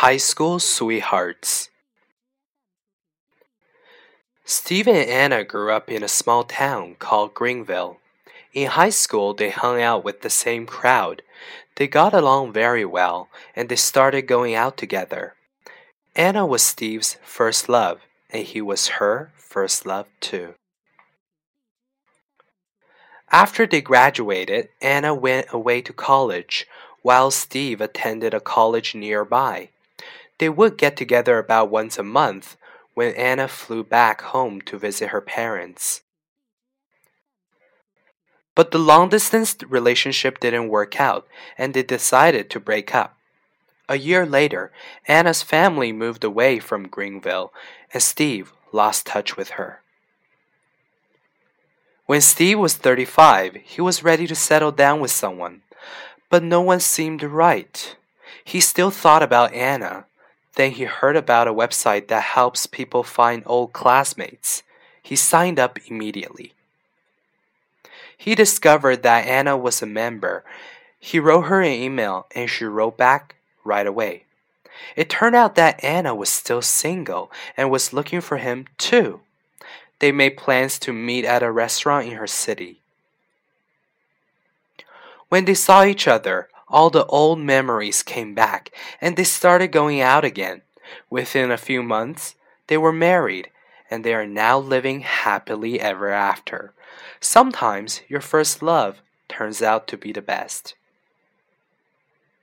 High School Sweethearts. Steve and Anna grew up in a small town called Greenville. In high school, they hung out with the same crowd. They got along very well, and they started going out together. Anna was Steve's first love, and he was her first love too. After they graduated, Anna went away to college, while Steve attended a college nearby. They would get together about once a month when Anna flew back home to visit her parents. But the long distance relationship didn't work out, and they decided to break up. A year later, Anna's family moved away from Greenville, and Steve lost touch with her. When Steve was 35, he was ready to settle down with someone, but no one seemed right. He still thought about Anna. Then he heard about a website that helps people find old classmates. He signed up immediately. He discovered that Anna was a member. He wrote her an email and she wrote back right away. It turned out that Anna was still single and was looking for him too. They made plans to meet at a restaurant in her city. When they saw each other, all the old memories came back and they started going out again. Within a few months, they were married and they are now living happily ever after. Sometimes your first love turns out to be the best.